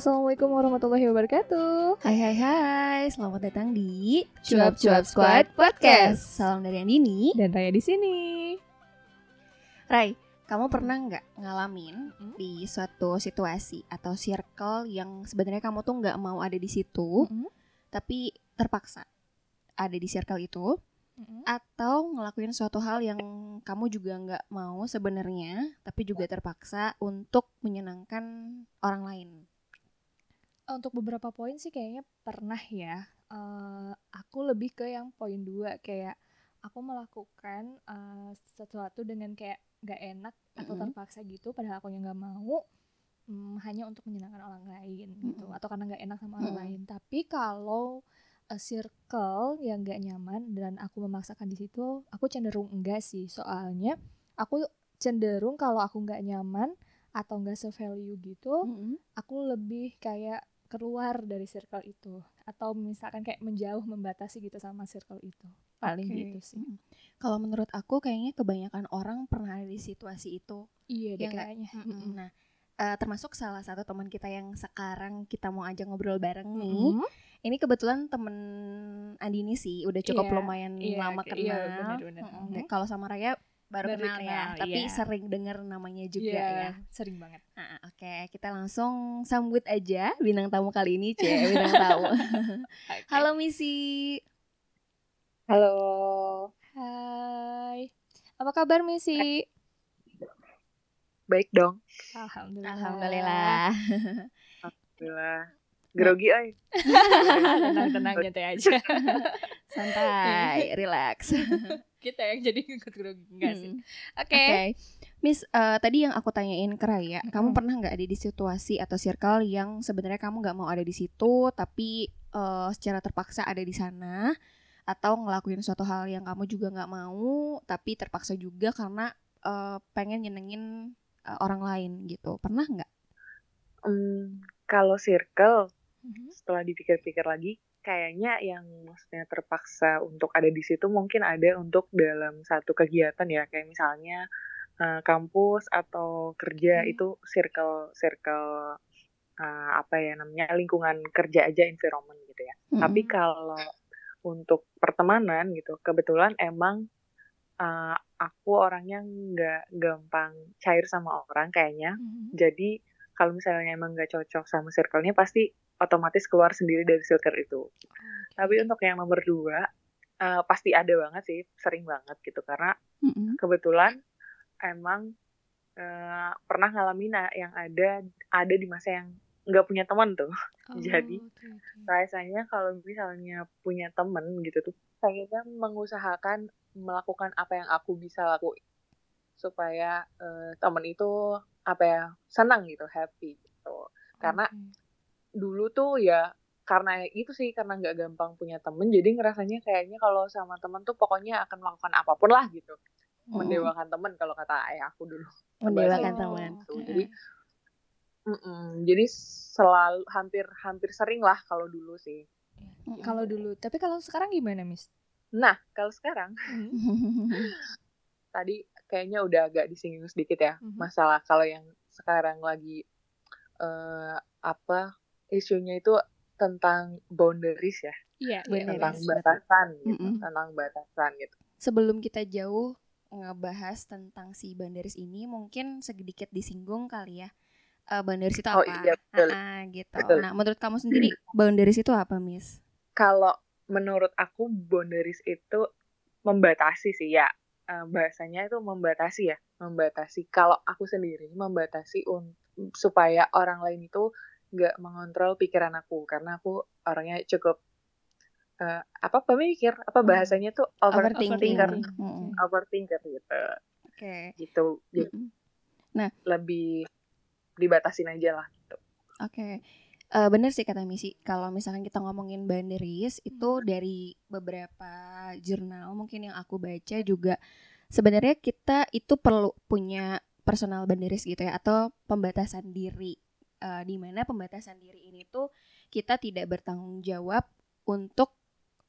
Assalamualaikum warahmatullahi wabarakatuh. Hai hai hai, selamat datang di Cuap Cuap Squad Podcast. Salam dari Andini. Dan Raya di sini. Rai, kamu pernah nggak ngalamin Mm-mm. di suatu situasi atau circle yang sebenarnya kamu tuh nggak mau ada di situ, Mm-mm. tapi terpaksa ada di circle itu, atau ngelakuin suatu hal yang kamu juga nggak mau sebenarnya, tapi juga terpaksa untuk menyenangkan orang lain. Untuk beberapa poin sih kayaknya pernah ya. Eh, aku lebih ke yang poin dua kayak aku melakukan eh, sesuatu dengan kayak gak enak atau terpaksa gitu padahal aku nggak mau mm, hanya untuk menyenangkan orang lain gitu atau karena nggak enak sama orang lain. Tapi kalau a circle yang gak nyaman dan aku memaksakan di situ aku cenderung enggak sih. Soalnya aku cenderung kalau aku nggak nyaman atau nggak se-value gitu Mm-mm. aku lebih kayak keluar dari circle itu atau misalkan kayak menjauh membatasi gitu sama circle itu paling Oke. gitu sih Mm-mm. Kalau menurut aku kayaknya kebanyakan orang pernah ada di situasi itu. iya deh nggak? kayaknya Mm-mm. Mm-mm. Nah, eh, termasuk salah satu teman kita yang sekarang kita mau ajak ngobrol bareng nih. Mm-mm. Ini kebetulan temen Andini sih, udah cukup Iya, lumayan iya, lama kenal. iya, benar-benar. Mm-mm. Mm-mm. Dan Kalau sama Raya baru, Baru kenal, ya, kenal, tapi iya. sering dengar namanya juga Iya, ya. sering banget Nah, Oke, kita langsung sambut aja bintang tamu kali ini, Cie, bintang tamu. Halo Misi. Halo, hai apa kabar Misi baik dong. alhamdulillah Alhamdulillah. Alhamdulillah. Grogi ay. tenang tenang nyantai aja Santai, relax. Kita yang jadi ikut grogi enggak sih Mm. oke Oke, Miss, eh, tadi yang aku tanyain ke Raya, kamu Mm-mm. pernah nggak ada di situasi atau circle yang sebenarnya kamu nggak mau ada di situ, tapi eh, secara terpaksa ada di sana, atau ngelakuin suatu hal yang kamu juga nggak mau, tapi terpaksa juga karena eh, pengen nyenengin eh, orang lain gitu, pernah nggak? Hmm, kalau circle, Mhm. setelah dipikir-pikir lagi, kayaknya yang maksudnya terpaksa untuk ada di situ mungkin ada untuk dalam satu kegiatan ya, kayak misalnya eh, kampus atau kerja Hmm. itu circle circle eh, apa ya namanya lingkungan kerja aja environment gitu ya. Tapi kalau untuk pertemanan gitu, kebetulan emang uh, aku orangnya nggak gampang cair sama orang kayaknya. Mhm. Jadi kalau misalnya emang nggak cocok sama circle-nya pasti otomatis keluar sendiri dari circle itu. Tapi untuk yang nomor dua, uh, pasti ada banget sih, sering banget gitu. Karena Mm-mm. kebetulan emang uh, pernah ngalamin yang ada ada di masa yang nggak punya teman tuh. Oh, Jadi, oke, oke. rasanya kalau misalnya punya temen gitu tuh pengennya mengusahakan melakukan apa yang aku bisa lakuin supaya eh, temen itu apa ya senang gitu happy gitu karena Oke. Dulu tuh ya karena itu sih karena nggak gampang punya temen jadi ngerasanya kayaknya kalau sama temen tuh pokoknya akan melakukan apa pun lah gitu Mm. mendewakan temen kalau kata ayah aku dulu Mendewakan teman. Gitu. jadi mm-mm, jadi selalu hampir hampir sering lah kalau dulu sih Iya. kalau dulu tapi kalau sekarang gimana Miss nah kalau sekarang tadi kayaknya udah agak disinggung sedikit ya Mhm. masalah kalau yang sekarang lagi eh apa isunya itu tentang boundaries ya iya tentang Boundaries, batasan gitu Mm-mm. tentang batasan gitu Sebelum kita jauh ngebahas tentang si Bandaris ini, mungkin sedikit disinggung kali ya. Eh Bandaris itu Oh, apa? iya, betul. Ah, gitu. Betul. Nah, menurut kamu sendiri Bandaris itu apa, Miss? kalau menurut aku boundaries itu membatasi sih ya Eh, bahasanya itu membatasi ya membatasi kalau aku sendiri membatasi un- supaya orang lain itu nggak mengontrol pikiran aku karena aku orangnya cukup eh, apa pemikir apa bahasanya tuh Overthinking. overthinker Mm-mm. overthinker gitu Oke. gitu jadi Mm-mm. lebih dibatasin aja lah gitu Oke. Eh bener sih kata Misi, kalau misalkan kita ngomongin boundaries itu Hmm. dari beberapa jurnal mungkin yang aku baca juga sebenarnya kita itu perlu punya personal boundaries gitu ya atau pembatasan diri. Eh di mana pembatasan diri ini tuh kita tidak bertanggung jawab untuk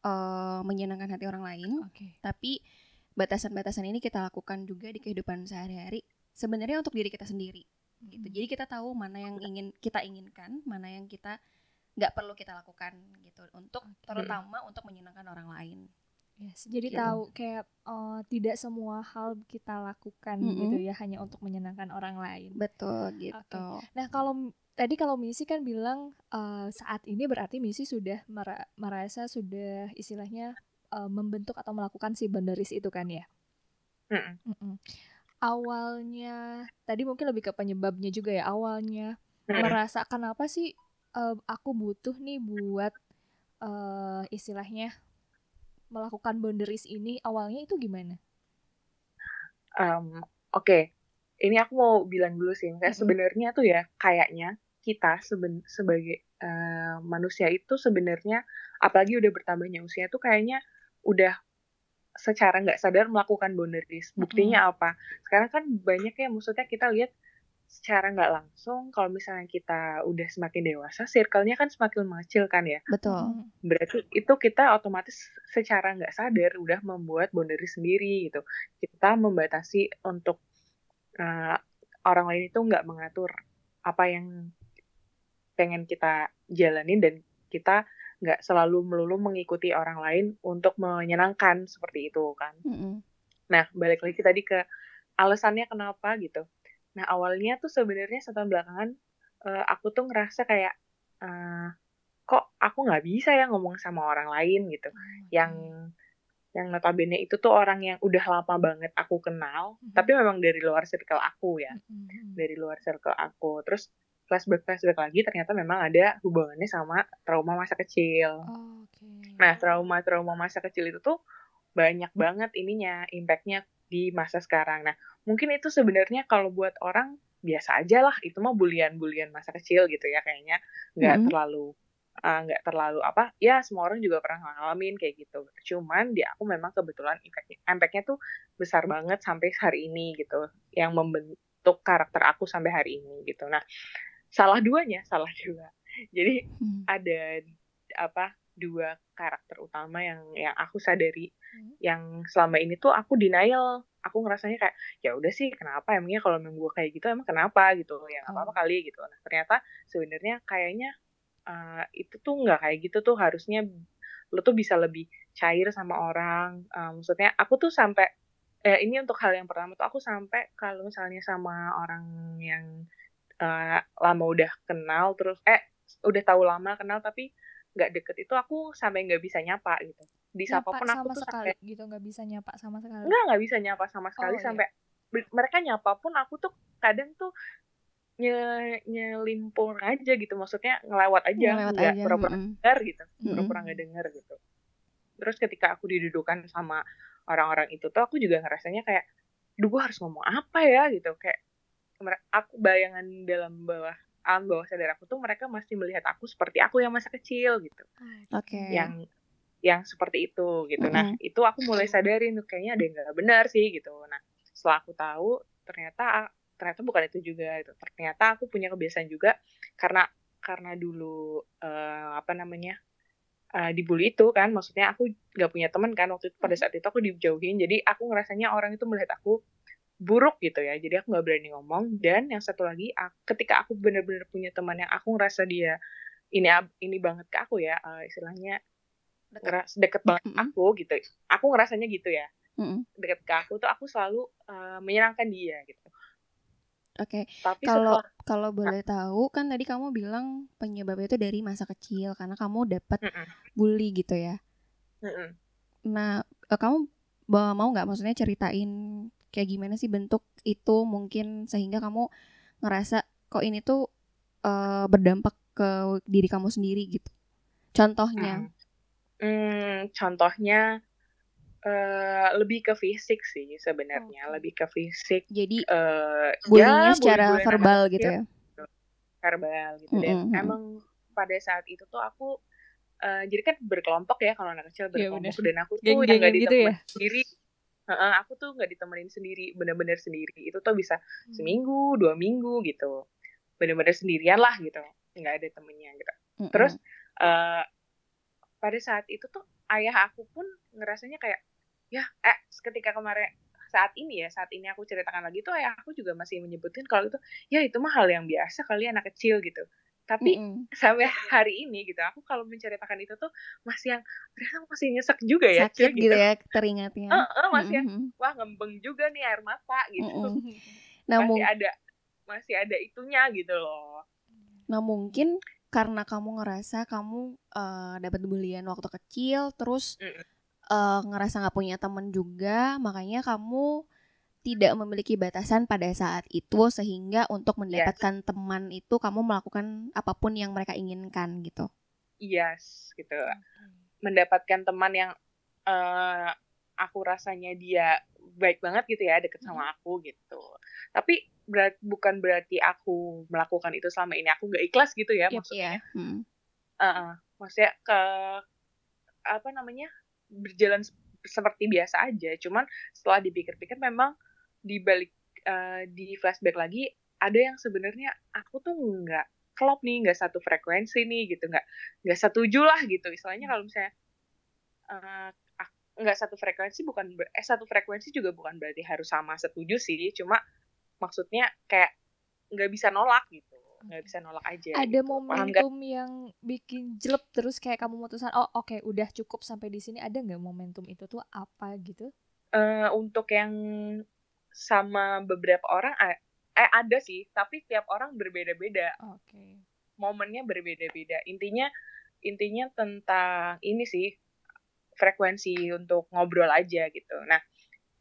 eh, menyenangkan hati orang lain, oke tapi batasan-batasan ini kita lakukan juga di kehidupan sehari-hari sebenarnya untuk diri kita sendiri gitu. Jadi kita tahu mana yang ingin kita inginkan, mana yang kita nggak perlu kita lakukan gitu untuk terutama untuk menyenangkan orang lain. Yes, jadi Gitu. tahu kayak eh, tidak semua hal kita lakukan Mm-mm. gitu ya hanya untuk menyenangkan orang lain. Betul gitu. Nah kalau tadi kalau Misi kan bilang eh, saat ini berarti Misi sudah mera- merasa sudah istilahnya eh, membentuk atau melakukan si boundaries itu kan ya. Mm-mm. Mm-mm. Awalnya tadi mungkin lebih ke penyebabnya juga ya. Awalnya Mm-mm. merasa kenapa sih eh, aku butuh nih buat eh, istilahnya melakukan boundaries ini awalnya itu gimana? Em, Oke, ini aku mau bilang dulu sih, kayak sebenarnya tuh ya kayaknya kita seben- sebagai eh, manusia itu sebenarnya apalagi udah bertambahnya usia tuh kayaknya udah secara nggak sadar melakukan boundaries. Buktinya apa? Sekarang kan banyak ya, maksudnya kita lihat secara nggak langsung kalau misalnya kita udah semakin dewasa, circle-nya kan semakin mengecil kan ya. Betul. Berarti itu kita otomatis secara nggak sadar udah membuat boundary sendiri gitu. Kita membatasi untuk eh, orang lain itu nggak mengatur apa yang pengen kita jalanin dan kita nggak selalu melulu mengikuti orang lain untuk menyenangkan seperti itu kan. Mm-mm. Nah, balik lagi tadi ke alasannya kenapa gitu. Nah, awalnya tuh sebenarnya setahun belakangan eh, aku tuh ngerasa kayak eh, kok aku nggak bisa ya ngomong sama orang lain gitu. Yang yang notabene itu tuh orang yang udah lama banget aku kenal, Mhm. tapi memang dari luar circle aku ya, Mm-mm. dari luar circle aku. Terus flashback flashback lagi ternyata memang ada hubungannya sama trauma masa kecil. Oh, Oke. Nah, trauma-trauma masa kecil itu tuh banyak banget ininya, impact-nya di masa sekarang. Nah, mungkin itu sebenarnya kalau buat orang biasa aja lah, itu mah bulian-bulian masa kecil gitu ya kayaknya nggak Mm-mm. terlalu ah, nggak terlalu apa ya semua orang juga pernah ngalamin kayak gitu cuman di aku memang kebetulan impact-nya impact-nya tuh besar banget sampai hari ini gitu yang membentuk karakter aku sampai hari ini gitu nah salah duanya salah dua. Jadi Hmm. ada apa dua karakter utama yang yang aku sadari Hmm. yang selama ini tuh aku denial. Aku ngerasanya kayak ya udah sih kenapa? Emangnya kalau memang gue kayak gitu emang kenapa? Gitu. Ya nggak apa-apa kali gitu. Nah ternyata sebenarnya kayaknya eh, itu tuh nggak kayak gitu tuh. Harusnya lo tuh bisa lebih cair sama orang. Eh, maksudnya aku tuh sampai eh, ini untuk hal yang pertama tuh aku sampai kalau misalnya sama orang yang eh, lama udah kenal terus eh udah tahu lama kenal tapi nggak deket itu aku sampai nggak bisa nyapa gitu. Disapa Nyapa pun aku sama tuh sekali sampai gitu nggak bisa nyapa sama sekali. enggak nggak bisa nyapa sama sekali Oh, iya. sampai be- mereka nyapa pun aku tuh kadang tuh nye nyelimpur aja gitu maksudnya ngelewat aja Ngelewat nggak pura-pura dengar gitu pura-pura nggak dengar gitu. Terus ketika aku didudukan sama orang-orang itu tuh aku juga ngerasanya kayak duh gue harus ngomong apa ya? gitu kayak aku bayangan dalam bawah alam bawah sadar aku tuh mereka masih melihat aku seperti aku yang masa kecil gitu Oke. yang yang seperti itu gitu. Nah, Mm-mm. itu aku mulai sadarin tuh kayaknya ada yang nggak benar sih gitu. Nah, setelah aku tahu ternyata ternyata bukan itu juga itu. Ternyata aku punya kebiasaan juga karena karena dulu eh, apa namanya? eh, dibully itu kan maksudnya aku nggak punya teman kan waktu itu pada saat itu aku dijauhin jadi aku ngerasanya orang itu melihat aku buruk gitu ya. Jadi aku nggak berani ngomong. Dan yang satu lagi ketika aku benar-benar punya teman yang aku ngerasa dia ini ini banget ke aku ya eh, istilahnya ngeras deket banget Mm-mm. aku gitu. Aku ngerasanya gitu ya. Deket ke aku tuh aku selalu eh, menyenangkan dia gitu. Oke. tapi Kalau setelah kalau boleh tahu kan tadi kamu bilang penyebabnya itu dari masa kecil karena kamu dapat bully gitu ya. Mm-mm. Nah, eh, kamu mau nggak? Maksudnya ceritain kayak gimana sih bentuk itu mungkin sehingga kamu ngerasa kok ini tuh eh, berdampak ke diri kamu sendiri gitu. Contohnya. Hmm, contohnya eh, lebih ke fisik sih sebenarnya Oke. lebih ke fisik Jadi bullyingnya ya, secara bully-bullyan verbal gitu ya. verbal gitu dan Mm-mm, mm-mm. emang pada saat itu tuh aku eh, jadi kan berkelompok ya kalau anak kecil Iya, berkelompok bener. dan aku tuh yang nggak gitu ya? sendiri Heeh, aku tuh nggak ditemenin sendiri bener-bener sendiri itu tuh bisa Hmm. seminggu dua minggu gitu bener-bener sendirian lah gitu nggak ada temennya gitu Mm-mm. terus eh pada saat itu tuh ayah aku pun ngerasanya kayak ya eh ketika kemarin saat ini ya saat ini aku ceritakan lagi tuh ayah aku juga masih menyebutin kalau itu ya itu mah hal yang biasa kali anak kecil gitu tapi mm sampai hari ini gitu aku kalau menceritakan itu tuh masih yang ternyata masih nyesek juga ya sakit gitu. gitu ya teringatnya uh, uh, masih mm -hmm. wah ngembeng juga nih air mata gitu mm -hmm. nah, masih ada masih ada itunya gitu loh nah mungkin karena kamu ngerasa kamu uh, dapat bulian waktu kecil terus mm -mm. Uh, ngerasa nggak punya temen juga makanya kamu tidak memiliki batasan pada saat itu sehingga untuk mendapatkan yes. teman itu kamu melakukan apa pun yang mereka inginkan gitu. Yes, gitu. Mendapatkan teman yang uh, aku rasanya dia baik banget gitu ya, deket sama hmm. aku gitu. Tapi berat, bukan berarti aku melakukan itu selama ini aku nggak ikhlas gitu ya yep, maksudnya. Yeah. Hmm. Uh, uh, maksudnya ke apa namanya berjalan seperti biasa aja. Cuman setelah dipikir-pikir memang di balik uh, di flashback lagi ada yang sebenarnya aku tuh nggak klop nih nggak satu frekuensi nih gitu nggak nggak setuju lah gitu istilahnya kalau misalnya uh, nggak satu frekuensi bukan eh satu frekuensi juga bukan berarti harus sama setuju sih cuma maksudnya kayak nggak bisa nolak gitu nggak bisa nolak aja ada gitu. momentum yang bikin jelek terus kayak kamu memutuskan oh oke okay, udah cukup sampai di sini ada nggak momentum itu tuh apa gitu uh, untuk yang sama beberapa orang eh ada sih tapi tiap orang berbeda-beda. Oke. Okay. momennya berbeda-beda. Intinya intinya tentang ini sih frekuensi untuk ngobrol aja gitu. Nah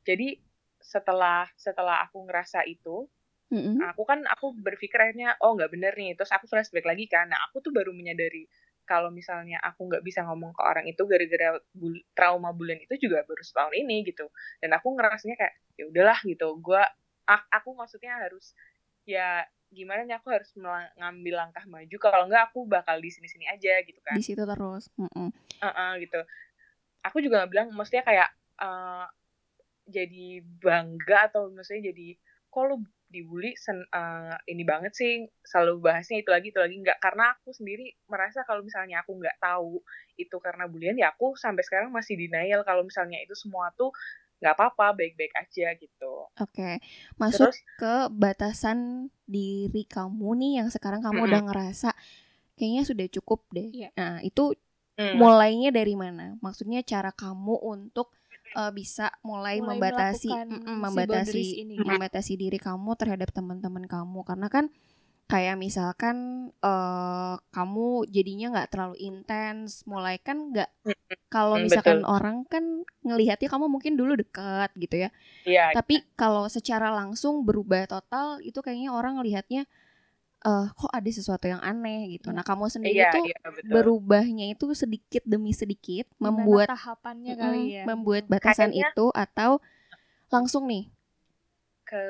jadi setelah setelah aku ngerasa itu mm-hmm. aku kan aku berpikir akhirnya oh nggak bener nih. Terus aku flashback lagi kan. Nah aku tuh baru menyadari kalau misalnya aku nggak bisa ngomong ke orang itu gara-gara bul trauma bulan itu juga baru setahun ini gitu. Dan aku ngerasanya kayak ya udahlah gitu. Gue aku maksudnya harus ya gimana nih aku harus ngambil langkah maju. Kalau nggak aku bakal di sini-sini aja gitu kan. Di situ terus mm -mm. Uh -uh, gitu. Aku juga nggak bilang maksudnya kayak uh, jadi bangga atau maksudnya jadi lu dibully sen, uh, ini banget sih selalu bahasnya itu lagi itu lagi nggak karena aku sendiri merasa kalau misalnya aku nggak tahu itu karena bulian ya aku sampai sekarang masih denial kalau misalnya itu semua tuh nggak apa-apa baik-baik aja gitu. Oke, okay. masuk Terus, ke batasan diri kamu nih yang sekarang kamu mm -hmm. udah ngerasa kayaknya sudah cukup deh. Yeah. Nah itu mm. mulainya dari mana? Maksudnya cara kamu untuk uh, bisa mulai, mulai membatasi mm, membatasi si ini, membatasi diri kamu terhadap teman-teman kamu. Karena kan kayak misalkan uh, kamu jadinya nggak terlalu intens mulai kan nggak kalau misalkan Betul. orang kan ngelihatnya kamu mungkin dulu dekat gitu ya, ya tapi kalau secara langsung berubah total itu kayaknya orang ngelihatnya uh, kok ada sesuatu yang aneh gitu. Nah, kamu sendiri iya, tuh iya, berubahnya itu sedikit demi sedikit Gimana membuat tahapannya mm, kali ya. Membuat batasan Kayaknya, itu atau langsung nih ke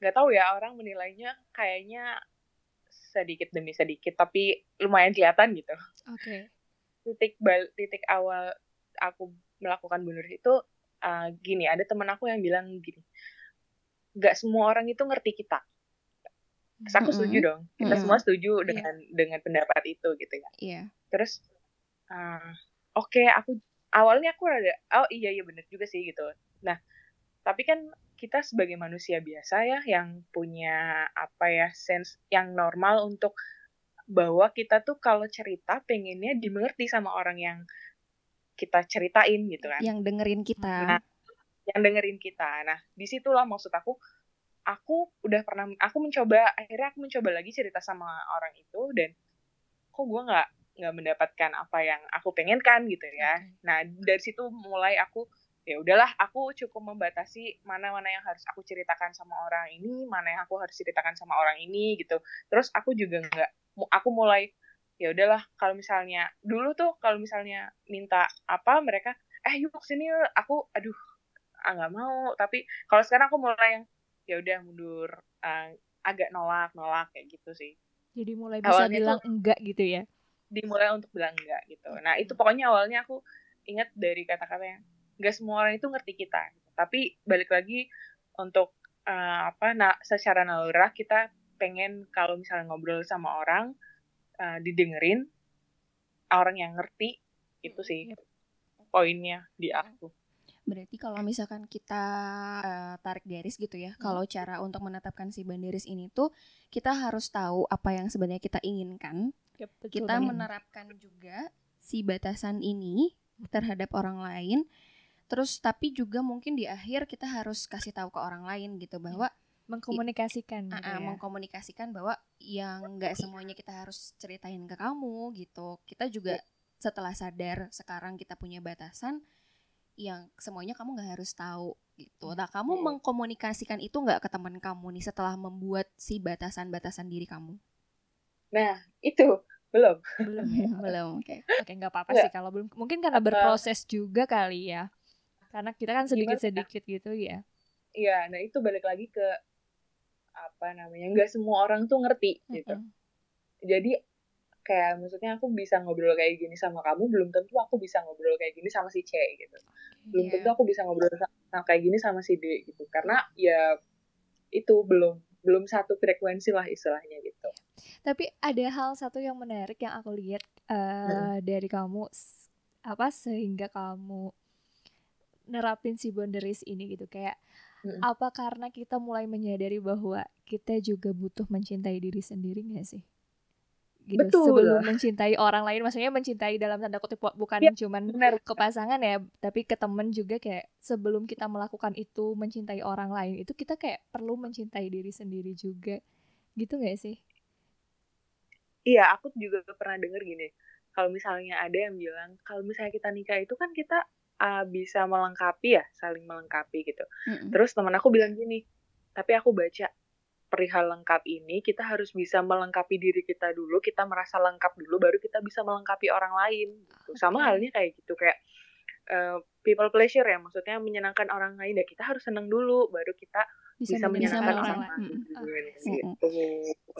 nggak tahu ya orang menilainya kayaknya sedikit demi sedikit tapi lumayan kelihatan gitu. Oke. Okay. Titik bal titik awal aku melakukan bunuh itu uh, gini, ada teman aku yang bilang gini. Gak semua orang itu ngerti kita Terus aku setuju dong. Kita mm -hmm. semua setuju iya. dengan yeah. dengan pendapat itu gitu ya. Iya. Yeah. Terus uh, oke okay, aku awalnya aku ada oh iya iya bener juga sih gitu. Nah, tapi kan kita sebagai manusia biasa ya yang punya apa ya sense yang normal untuk bahwa kita tuh kalau cerita pengennya dimengerti sama orang yang kita ceritain gitu kan. Yang dengerin kita. Nah, yang dengerin kita. Nah, di situlah maksud aku aku udah pernah aku mencoba akhirnya aku mencoba lagi cerita sama orang itu dan kok gue nggak nggak mendapatkan apa yang aku pengenkan gitu ya. Nah dari situ mulai aku ya udahlah aku cukup membatasi mana mana yang harus aku ceritakan sama orang ini mana yang aku harus ceritakan sama orang ini gitu. Terus aku juga nggak aku mulai ya udahlah kalau misalnya dulu tuh kalau misalnya minta apa mereka eh yuk sini aku aduh ah nggak mau. Tapi kalau sekarang aku mulai yang ya udah mundur. Uh, agak nolak nolak kayak gitu sih. Jadi mulai bisa awalnya bilang tuh, enggak gitu ya? Dimulai untuk bilang enggak gitu. Nah itu pokoknya awalnya aku ingat dari kata-kata yang enggak semua orang itu ngerti kita. Tapi balik lagi untuk uh, apa nah secara nalurah kita pengen kalau misalnya ngobrol sama orang uh, didengerin orang yang ngerti itu sih poinnya di aku Berarti kalau misalkan kita uh, tarik garis gitu ya, hmm. kalau cara untuk menetapkan si banderis ini tuh kita harus tahu apa yang sebenarnya kita inginkan. Yep, betul kita banget. menerapkan juga si batasan ini terhadap orang lain. Terus tapi juga mungkin di akhir kita harus kasih tahu ke orang lain gitu bahwa mengkomunikasikan gitu uh, uh, ya. mengkomunikasikan bahwa yang nggak semuanya kita harus ceritain ke kamu gitu. Kita juga iya. setelah sadar sekarang kita punya batasan yang semuanya kamu nggak harus tahu gitu. Nah, kamu hmm. mengkomunikasikan itu nggak ke teman kamu nih setelah membuat si batasan-batasan diri kamu? Nah, itu belum. Belum ya, belum. Oke. Okay. Oke, nggak apa-apa sih kalau belum. Mungkin karena berproses juga kali ya. Karena kita kan sedikit-sedikit gitu ya. Iya, nah itu balik lagi ke apa namanya? nggak semua orang tuh ngerti gitu. Mm -hmm. Jadi kayak maksudnya aku bisa ngobrol kayak gini sama kamu belum tentu aku bisa ngobrol kayak gini sama si C gitu belum yeah. tentu aku bisa ngobrol sama kayak gini sama si D gitu karena ya itu belum belum satu frekuensi lah istilahnya gitu tapi ada hal satu yang menarik yang aku lihat uh, hmm. dari kamu apa sehingga kamu nerapin si boundaries ini gitu kayak hmm. apa karena kita mulai menyadari bahwa kita juga butuh mencintai diri sendiri gak sih gitu Betul. sebelum mencintai orang lain maksudnya mencintai dalam tanda kutip bukan ya, cuman bener. ke pasangan ya tapi ke temen juga kayak sebelum kita melakukan itu mencintai orang lain itu kita kayak perlu mencintai diri sendiri juga gitu gak sih iya aku juga pernah denger gini kalau misalnya ada yang bilang kalau misalnya kita nikah itu kan kita uh, bisa melengkapi ya saling melengkapi gitu mm -hmm. terus teman aku bilang gini tapi aku baca perihal lengkap ini kita harus bisa melengkapi diri kita dulu kita merasa lengkap dulu baru kita bisa melengkapi orang lain gitu. sama halnya kayak gitu kayak uh, people pleasure ya maksudnya menyenangkan orang lain ya kita harus senang dulu baru kita bisa, bisa menyenangkan orang, orang lain gitu.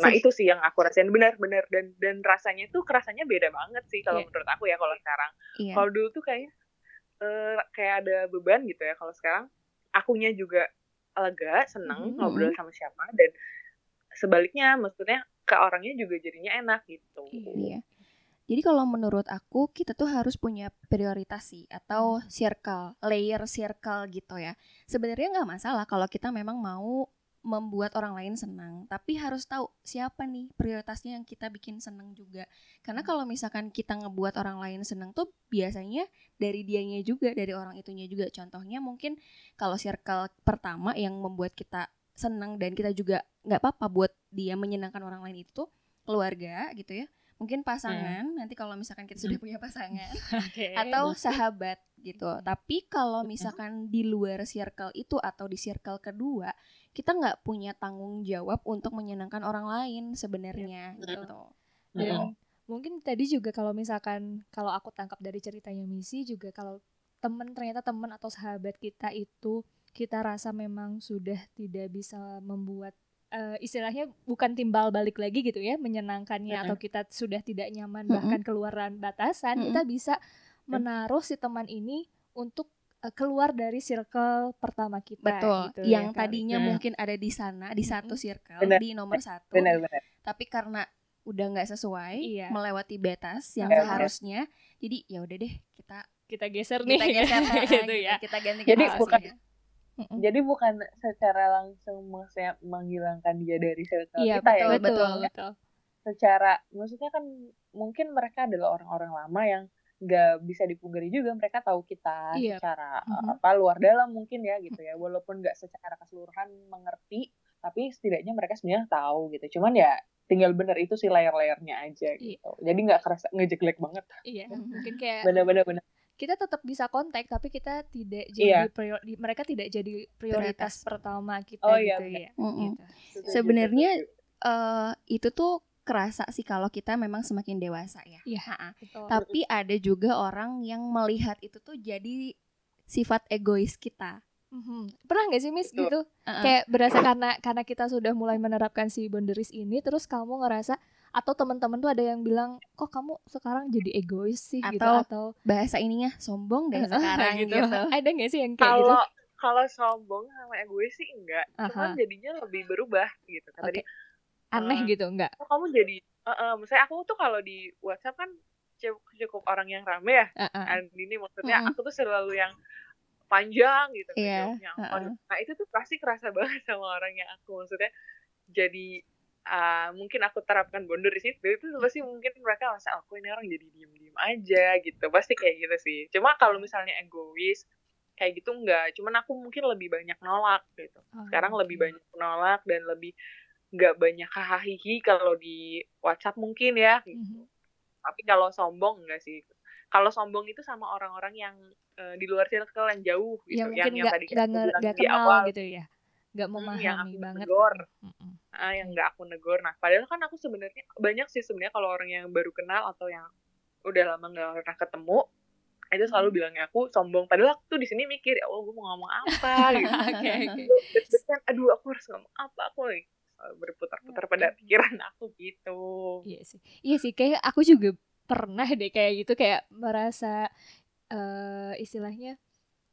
nah itu sih yang aku rasain benar-benar dan dan rasanya tuh kerasanya beda banget sih kalau yeah. menurut aku ya kalau sekarang yeah. kalau dulu tuh kayaknya uh, kayak ada beban gitu ya kalau sekarang akunya juga lega seneng hmm. ngobrol sama siapa dan sebaliknya maksudnya ke orangnya juga jadinya enak gitu iya jadi kalau menurut aku kita tuh harus punya prioritas sih atau circle, layer circle gitu ya. Sebenarnya nggak masalah kalau kita memang mau membuat orang lain senang, tapi harus tahu siapa nih prioritasnya yang kita bikin senang juga. Karena kalau misalkan kita ngebuat orang lain senang tuh biasanya dari dianya juga, dari orang itunya juga. Contohnya mungkin kalau circle pertama yang membuat kita senang dan kita juga nggak apa-apa buat dia menyenangkan orang lain itu keluarga gitu ya mungkin pasangan hmm. nanti kalau misalkan kita sudah hmm. punya pasangan okay. atau sahabat gitu tapi kalau misalkan di luar circle itu atau di circle kedua kita nggak punya tanggung jawab untuk menyenangkan orang lain sebenarnya gitu dan mungkin tadi juga kalau misalkan kalau aku tangkap dari ceritanya misi juga kalau teman ternyata teman atau sahabat kita itu kita rasa memang sudah tidak bisa membuat uh, istilahnya bukan timbal balik lagi gitu ya menyenangkannya mm -hmm. atau kita sudah tidak nyaman mm -hmm. bahkan keluaran batasan mm -hmm. kita bisa menaruh si teman ini untuk keluar dari circle pertama kita betul gitu ya, yang ya, tadinya kali. mungkin ada di sana di satu circle bener. di nomor satu bener, bener. tapi karena udah nggak sesuai iya. melewati batas yang bener. seharusnya jadi ya udah deh kita kita geser nih kita geser gitu ya kita ganti jadi bukan Mm-mm. Jadi bukan secara langsung maksudnya menghilangkan dia dari circle iya, kita betul, ya. Betul, betul. Secara maksudnya kan mungkin mereka adalah orang-orang lama yang nggak bisa dipungkiri juga mereka tahu kita iya. secara mm-hmm. apa luar dalam mungkin ya gitu ya walaupun nggak secara keseluruhan mengerti tapi setidaknya mereka sebenarnya tahu gitu cuman ya tinggal bener itu sih layer-layernya aja iya. gitu jadi nggak kerasa ngejeglek banget iya mungkin kayak bener-bener bener kita tetap bisa kontak tapi kita tidak jadi iya. prior, mereka tidak jadi prioritas, prioritas. pertama kita oh, iya, gitu ya. Mm -hmm. gitu. Sebenarnya uh, itu tuh kerasa sih kalau kita memang semakin dewasa ya. Iya. Tapi ada juga orang yang melihat itu tuh jadi sifat egois kita. Mm-hmm. Pernah nggak sih Miss gitu? Uh-uh. Kayak berasa karena karena kita sudah mulai menerapkan si boundaries ini, terus kamu ngerasa atau teman-teman tuh ada yang bilang kok kamu sekarang jadi egois sih atau, gitu atau bahasa ininya sombong deh sekarang gitu. gitu. ada nggak sih yang kayak kalau gitu? kalau sombong sama egois sih enggak uh-huh. cuman jadinya lebih berubah gitu kan okay. tadi aneh uh, gitu enggak kok kamu jadi uh, uh, misalnya aku tuh kalau di WhatsApp kan cukup, cukup orang yang rame ya uh-uh. ini maksudnya uh-uh. aku tuh selalu yang panjang gitu Iya, ngejawabnya. heeh. Waduh, Nah itu tuh pasti kerasa banget sama orang yang aku maksudnya jadi ah, mungkin aku terapkan boundaries itu itu pasti mungkin mereka merasa aku ini orang jadi diem-diem aja gitu pasti kayak gitu sih cuma kalau misalnya egois kayak gitu enggak cuman aku mungkin lebih banyak nolak gitu Oh, sekarang lebih banyak menolak dan lebih nggak banyak hahaha kalau di WhatsApp mungkin ya gitu. Mhm. tapi kalau sombong enggak sih kalau sombong itu sama orang-orang yang eh, di luar circle yang jauh gitu yang mungkin yang nggak tadi bilang nggak di kenal awal gitu ya nggak Hmm, yang memahami aku banget negor. gitu. Mm-mm. ah, yang nggak aku negor nah padahal kan aku sebenarnya banyak sih sebenarnya kalau orang yang baru kenal atau yang udah lama nggak pernah ketemu itu selalu Hmm. bilangnya aku sombong padahal aku tuh di sini mikir ya Allah gue mau ngomong apa gitu. Itu deg-degan aduh aku harus ngomong apa aku berputar-putar pada pikiran aku gitu Iya sih. Iya sih kayak aku juga pernah deh kayak gitu kayak merasa eh istilahnya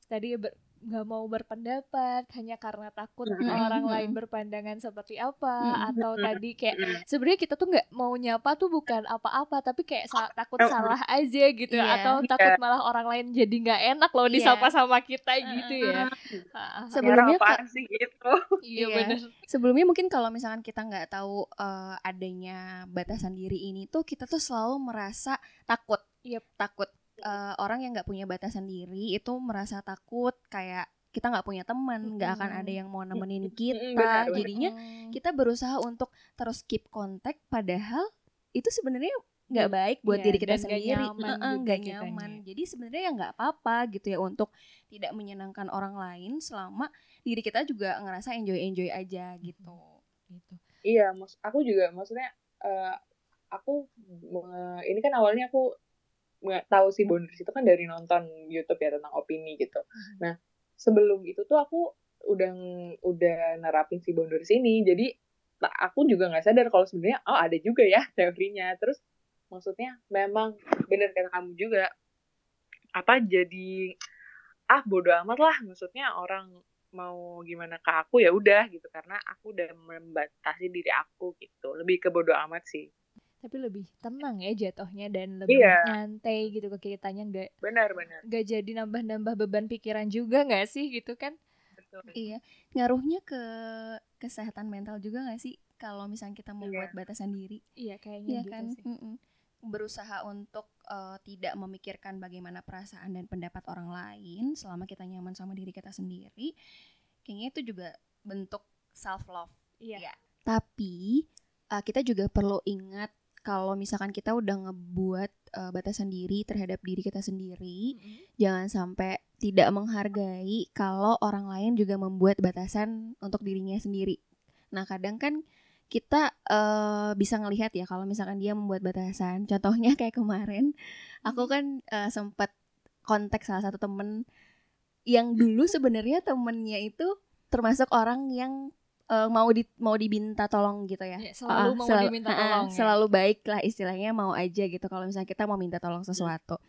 tadi ber- nggak mau berpendapat hanya karena takut orang lain berpandangan seperti apa atau tadi kayak Mm. sebenarnya kita tuh nggak mau nyapa tuh bukan apa-apa tapi kayak sa- takut Mm-mm. salah aja gitu Iya. atau takut malah orang lain jadi nggak enak loh Iya. disapa sama kita gitu ya. Ah, Sebelumnya, Kak- sih gitu iya Iya. bener. Sebelumnya mungkin kalau misalkan kita nggak tahu eh, adanya batasan diri ini tuh kita tuh selalu merasa takut. Yep. Takut Eh, orang yang nggak punya batasan diri itu merasa takut kayak kita nggak punya teman, nggak akan ada yang mau nemenin kita. benar, benar. Jadinya Hmm. kita berusaha untuk terus keep kontak padahal itu sebenarnya nggak baik buat Iya, diri kita dan nggak sendiri nyaman kitanya. nyaman jadi sebenarnya ya nggak apa-apa gitu ya untuk tidak menyenangkan orang lain selama diri kita juga ngerasa enjoy enjoy aja gitu gitu. Iya, aku juga maksudnya eh, aku me- ini kan awalnya aku tahu sih boundaries itu kan dari nonton YouTube ya tentang opini gitu. Mhm. Nah, sebelum itu tuh aku udah udah nerapin si boundaries ini. Jadi aku juga nggak sadar kalau sebenarnya oh ada juga ya teorinya. Terus maksudnya memang bener kata kamu juga apa jadi ah bodo amat lah maksudnya orang mau gimana ke aku ya udah gitu karena aku udah membatasi diri aku gitu lebih ke bodo amat sih tapi lebih tenang ya jatuhnya dan lebih Iya. nyantai gitu ke kitanya nggak benar-benar nggak jadi nambah-nambah beban pikiran juga nggak sih gitu kan? Betul. Iya ngaruhnya ke kesehatan mental juga nggak sih kalau misalnya kita membuat batasan diri? Iya kayaknya Iya gitu kan? sih. Mm-mm. berusaha untuk eh, tidak memikirkan bagaimana perasaan dan pendapat orang lain selama kita nyaman sama diri kita sendiri kayaknya itu juga bentuk self love iya Iya. tapi eh, kita juga perlu ingat kalau misalkan kita udah ngebuat eh, batasan diri terhadap diri kita sendiri Mm-mm. jangan sampai tidak menghargai kalau orang lain juga membuat batasan untuk dirinya sendiri. Nah, kadang kan kita eh, bisa ngelihat ya kalau misalkan dia membuat batasan. Contohnya kayak kemarin, aku kan eh, sempat kontak salah satu temen yang dulu sebenarnya temennya itu termasuk orang yang eh, mau di mau diminta tolong gitu ya. Ya, selalu Ah, mau selalu- diminta tolong ya. Selalu baik lah istilahnya mau aja gitu kalau misalnya kita mau minta tolong sesuatu.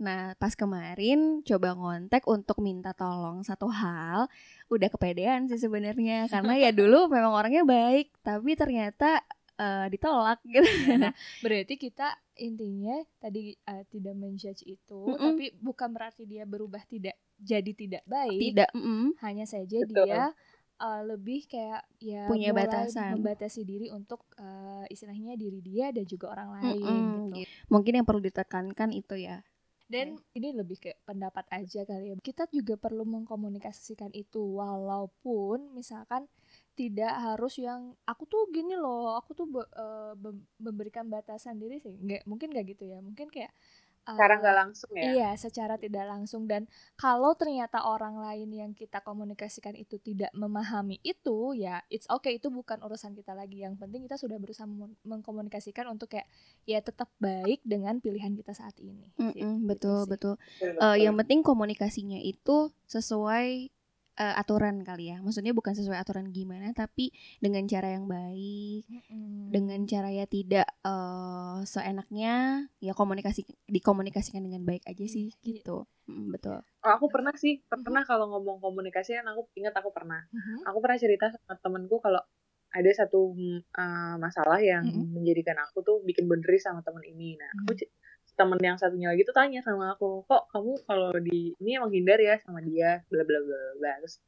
Nah, pas kemarin coba ngontek untuk minta tolong satu hal, udah kepedean sih sebenarnya karena ya dulu memang orangnya baik, tapi ternyata eh, ditolak gitu. Iya, nah, berarti kita intinya tadi eh, tidak menjudge itu Mm-mm. tapi bukan berarti dia berubah tidak jadi tidak baik Tidak, mm, hanya saja Betul. dia uh, lebih kayak ya Punya batasan. membatasi diri untuk uh, istilahnya diri dia dan juga orang lain mm-mm, gitu. gitu. Mungkin yang perlu ditekankan itu ya. Dan ini lebih ke pendapat aja kali ya. Kita juga perlu mengkomunikasikan itu walaupun misalkan tidak harus yang aku tuh gini loh, aku tuh be- uh, be- memberikan batasan diri sih. Nggak, mungkin nggak gitu ya. Mungkin kayak uh, cara nggak langsung ya Iya, secara tidak langsung dan kalau ternyata orang lain yang kita komunikasikan itu tidak memahami itu, ya it's okay itu bukan urusan kita lagi. Yang penting kita sudah berusaha mengkomunikasikan untuk kayak ya tetap baik dengan pilihan kita saat ini. Mm-mm, Gitu betul, sih. betul. Betul, Eh, betul. yang penting komunikasinya itu sesuai eh, aturan kali ya. Maksudnya bukan sesuai aturan gimana, tapi dengan cara yang baik, Mm-mm. dengan cara ya tidak eh, seenaknya ya komunikasi dikomunikasikan dengan baik aja sih Iya. gitu. Mm, betul. Oh, aku pernah sih pernah kalau ngomong komunikasi kan aku ingat aku pernah Mhm. aku pernah cerita sama temenku kalau ada satu mm, uh, masalah yang Mm-mm. menjadikan aku tuh bikin boundary sama temen ini. Nah, aku Mm. ce- temen yang satunya lagi tuh tanya sama aku kok kamu kalau di ini emang hindar ya sama dia? Bla bla bla bla terus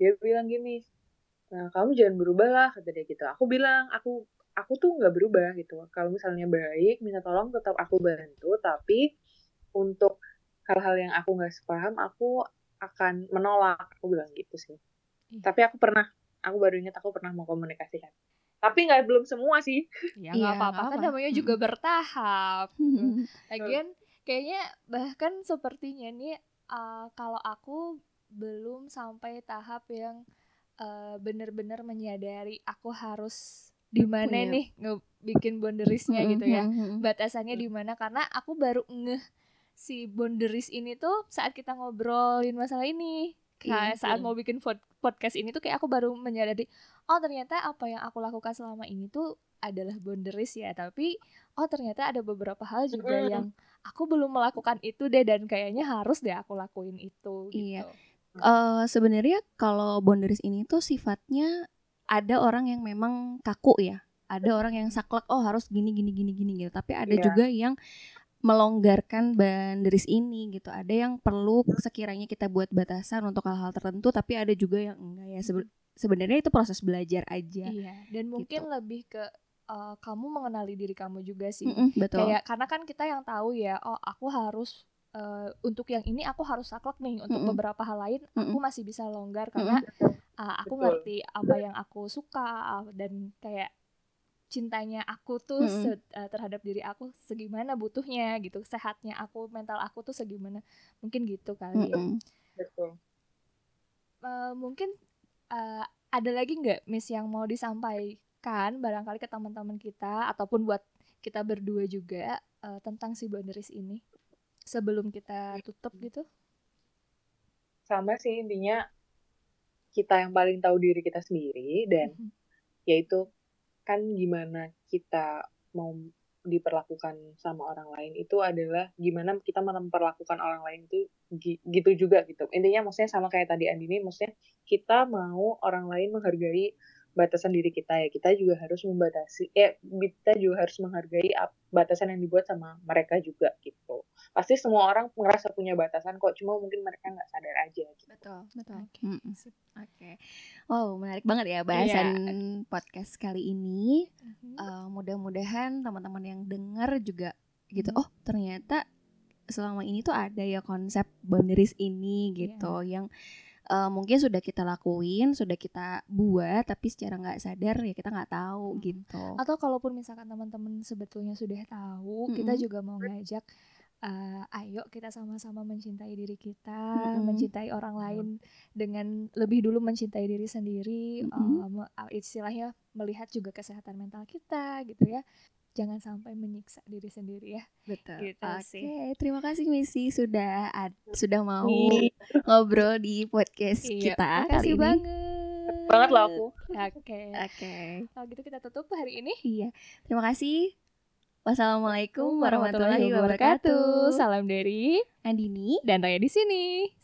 dia bilang gini nah, kamu jangan berubah lah kata dia gitu. Aku bilang aku aku tuh nggak berubah gitu. Kalau misalnya baik minta tolong tetap aku bantu tapi untuk hal-hal yang aku nggak sepaham aku akan menolak. Aku bilang gitu sih. Ih. tapi aku pernah aku baru ingat aku pernah mau komunikasikan tapi nggak belum semua sih ya Iya, nggak apa-apa kan apa. namanya juga Mm-mm. bertahap Lagian kayaknya bahkan sepertinya nih uh, kalau aku belum sampai tahap yang uh, benar-benar menyadari aku harus di mana Punya. nih ngebikin boundariesnya gitu ya. Batasannya di mana karena aku baru ngeh si boundaries ini tuh saat kita ngobrolin masalah ini. Kayak Iya, saat iya. mau bikin pod- podcast ini tuh kayak aku baru menyadari oh ternyata apa yang aku lakukan selama ini tuh adalah boundaries ya, tapi oh ternyata ada beberapa hal juga yang aku belum melakukan itu deh dan kayaknya harus deh aku lakuin itu Iya. gitu. Eh, sebenarnya kalau boundaries ini tuh sifatnya ada orang yang memang kaku ya ada orang yang saklek oh harus gini gini gini gini gitu tapi ada Iya. juga yang melonggarkan boundaries ini gitu ada yang perlu sekiranya kita buat batasan untuk hal-hal tertentu tapi ada juga yang enggak ya Sebe- sebenarnya itu proses belajar aja Iya, dan mungkin Gitu. lebih ke uh, kamu mengenali diri kamu juga sih. Mm-mm, betul Kayak karena kan kita yang tahu ya, oh aku harus uh, untuk yang ini aku harus saklek nih, untuk Mm-mm. beberapa hal lain aku Mm-mm. masih bisa longgar karena uh, aku Betul. ngerti apa yang aku suka uh, dan kayak cintanya aku tuh Mm-mm. se- uh, terhadap diri aku segimana butuhnya gitu, sehatnya aku, mental aku tuh segimana, mungkin gitu kali ya. Mm-mm. betul Eh, mungkin eh, ada lagi nggak Miss yang mau disampaikan barangkali ke teman-teman kita ataupun buat kita berdua juga eh, tentang si boundaries ini sebelum kita tutup gitu? sama sih intinya kita yang paling tahu diri kita sendiri dan Mhm. yaitu kan gimana kita mau diperlakukan sama orang lain itu adalah gimana kita memperlakukan orang lain itu gi- gitu juga gitu. Intinya maksudnya sama kayak tadi Andini maksudnya kita mau orang lain menghargai batasan diri kita ya kita juga harus membatasi eh kita juga harus menghargai batasan yang dibuat sama mereka juga gitu pasti semua orang ngerasa punya batasan kok cuma mungkin mereka nggak sadar aja gitu. betul betul Oke, Mm-mm. sip. Oke, wow menarik banget ya bahasan Iya. podcast kali ini. Mhm. Eh, mudah-mudahan teman-teman yang dengar juga gitu. Mhm. Oh ternyata selama ini tuh ada ya konsep boundaries ini gitu yang eh, mungkin sudah kita lakuin, sudah kita buat, tapi secara nggak sadar ya kita nggak tahu Mhm. gitu. Atau kalaupun misalkan teman-teman sebetulnya sudah tahu, kita Mm-mm. juga mau ngajak eh, ayo kita sama-sama mencintai diri kita, Mm-mm. mencintai orang lain dengan lebih dulu mencintai diri sendiri, Mm-mm. eh, me- eh, istilahnya melihat juga kesehatan mental kita gitu ya. Jangan sampai menyiksa diri sendiri ya. Betul. Gitu Oke, sih. terima kasih Missy sudah ad- sudah mau Ih, ngobrol di podcast Iya, kita makasih kali ini. banget. banget loh aku Oke. Oke. Kalau gitu kita tutup hari ini. Iya. Terima kasih. Wassalamualaikum Warahmatullahi warahmatullahi wabarakatuh. Salam dari Andini. dan Raya di sini.